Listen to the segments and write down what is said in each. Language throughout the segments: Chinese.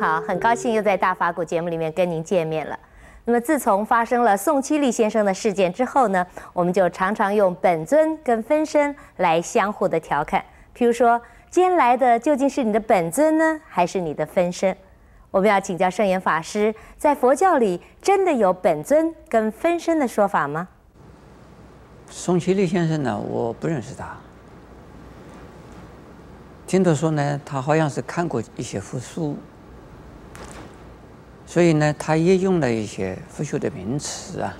好，很高兴又在大法古节目里面跟您见面了。那么，自从发生了宋七力先生的事件之后呢，我们就常常用本尊跟分身来相互的调侃。譬如说，今天来的究竟是你的本尊呢，还是你的分身？我们要请教圣严法师，在佛教里真的有本尊跟分身的说法吗？宋七力先生呢，我不认识他。听他说呢，他好像是看过一些佛书，所以呢，他也用了一些佛学的名词啊。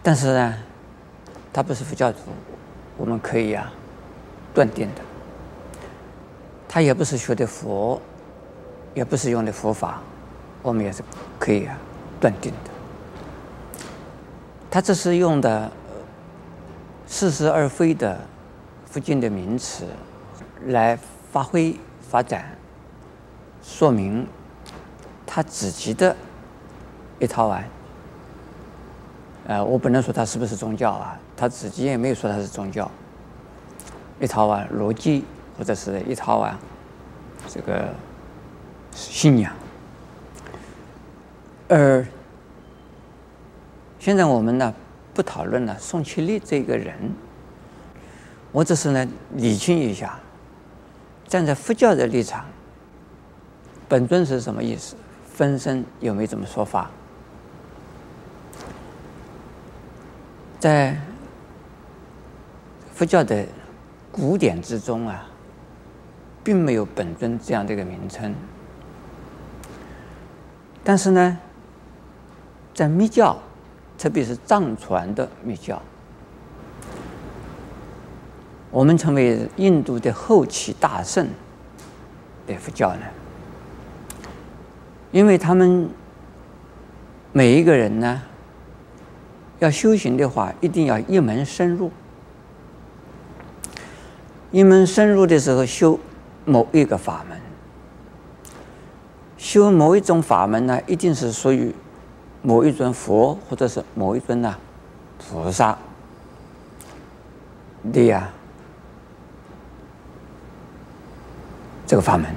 但是呢，他不是佛教徒，我们可以啊断定的。他也不是学的佛，也不是用的佛法，我们也是可以啊断定的。他这是用的似是而非的。佛经的名词来发挥发展，说明他自己的一套啊。呃，我不能说他是不是宗教啊，他自己也没有说他是宗教。一套啊逻辑或者是一套啊这个信仰。而现在我们呢不讨论了宋七力这个人。我只是呢，理清一下，站在佛教的立场，本尊是什么意思？分身有没有这么说法？在佛教的古典之中啊，并没有本尊这样的一个名称。但是呢，在密教，特别是藏传的密教。我们称为印度的后期大圣的佛教呢，因为他们每一个人呢，要修行的话，一定要一门深入。一门深入的时候，修某一个法门，修某一种法门呢，一定是属于某一尊佛或者是某一尊呢菩萨的呀。这个法门，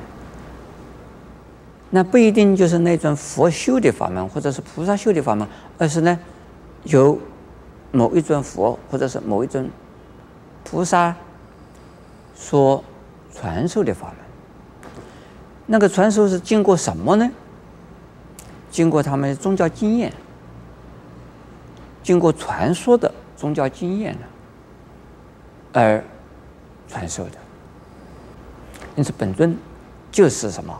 那不一定就是那尊佛修的法门，或者是菩萨修的法门，而是呢，由某一尊佛或者是某一尊菩萨所传授的法门。那个传授是经过什么呢？经过他们宗教经验，经过传说的宗教经验呢，而传授的。因此，本尊就是什么？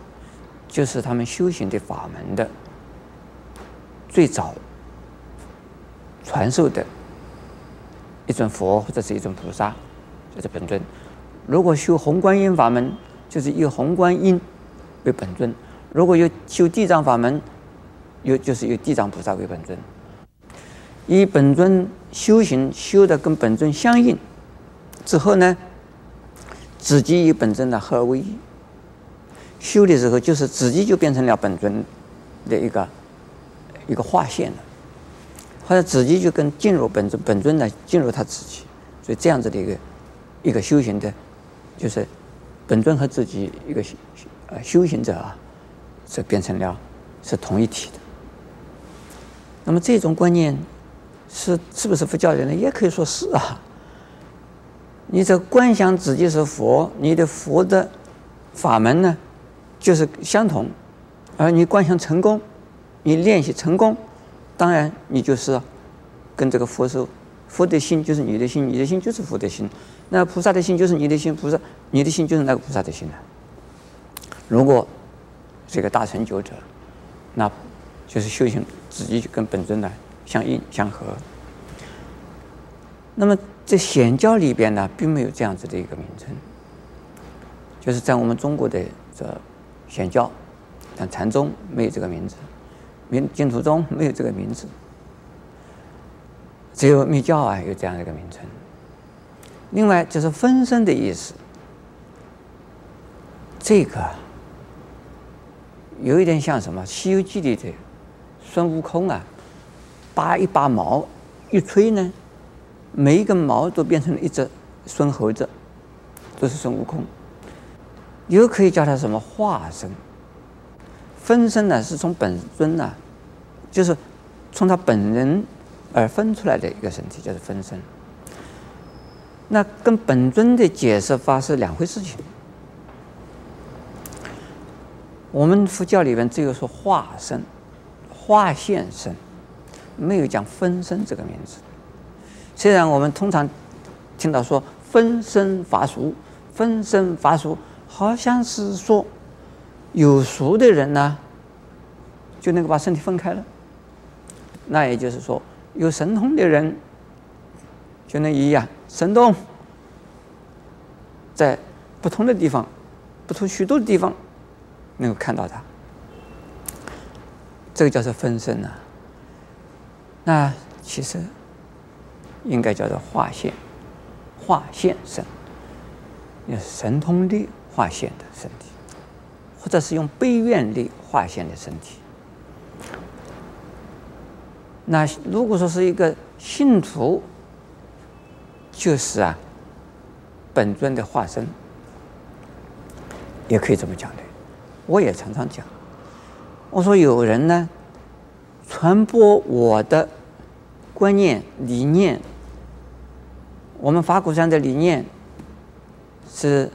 就是他们修行的法门的最早传授的一尊佛或者是一尊菩萨，就是本尊。如果修宏观音法门，就是以宏观音为本尊；如果有修地藏法门，有就是以地藏菩萨为本尊。以本尊修行修的跟本尊相应之后呢，自己与本尊的合而为一，修的时候就是自己就变成了本尊的一个一个划线了，或者自己就跟进入本尊，本尊呢进入他自己，所以这样子的一个一个修行的，就是本尊和自己一个呃修行者啊，是变成了是同一体的。那么这种观念是是不是佛教人呢？也可以说是啊。你这观想自己是佛，你的佛的法门呢，就是相同，而你观想成功，你练习成功，当然你就是跟这个佛说，佛的心就是你的心，你的心就是佛的心，那菩萨的心就是你的心，菩萨你的心就是那个菩萨的心了。如果这个大成就者，那就是修行自己就跟本尊呢相应相合。那么。在显教里边呢，并没有这样子的一个名称，就是在我们中国的这显教，但禅宗没有这个名字，明净土宗没有这个名字，只有密教啊有这样一个名称。另外就是分身的意思，这个有一点像什么《西游记》里的孙悟空啊，拔一把毛一吹呢。每一根毛都变成了一只孙猴子，都是孙悟空。又可以叫它什么化身。分身呢，是从本尊呢，就是从他本人而分出来的一个身体，叫做分身。那跟本尊的解释法是两回事情。我们佛教里面只有说化身、化现身，没有讲分身这个名字。虽然我们通常听到说分身乏术，分身乏术，好像是说有熟的人呢，就能够把身体分开了。那也就是说，有神通的人就能一样神通，在不同的地方、不同许多的地方。能够看到它，这个叫做分身呐、啊。那其实应该叫做化现、化现身，用神通力化现的身体，或者是用悲愿力化现的身体。那如果说是一个信徒，就是啊，本尊的化身，也可以这么讲的。我也常常讲，我说有人呢，传播我的观念理念，我们法鼓山的理念是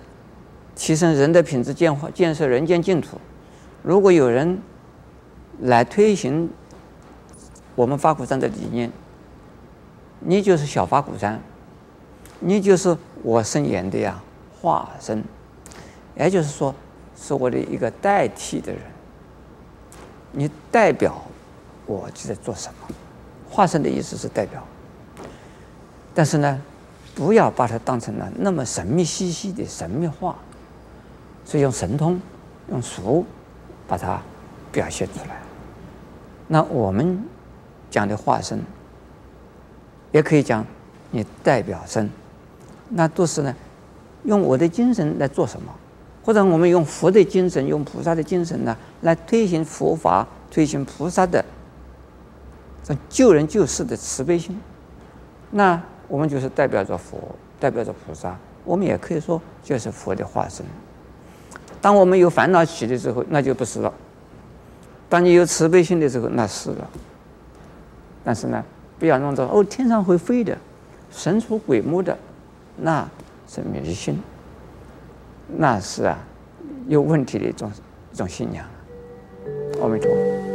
提升人的品质，建化建设人间净土。如果有人来推行我们法鼓山的理念，你就是小法鼓山，你就是我生言的呀化身，也就是说。是我的一个代替的人，你代表我在做什么？化身的意思是代表，但是呢，不要把它当成了那么神秘兮兮的神秘化，所以用神通、用俗把它表现出来。那我们讲的化身，也可以讲你代表身，那都是呢，用我的精神来做什么？或者我们用佛的精神，用菩萨的精神呢，来推行佛法，推行菩萨的这救人救世的慈悲心，那我们就是代表着佛，代表着菩萨。我们也可以说，就是佛的化身。当我们有烦恼起的时候，那就不是了；当你有慈悲心的时候，那是了。但是呢，不要弄到哦，天上会飞的，神出鬼没的，那是迷信。那是啊，有问题的一种一种信仰。阿弥陀佛。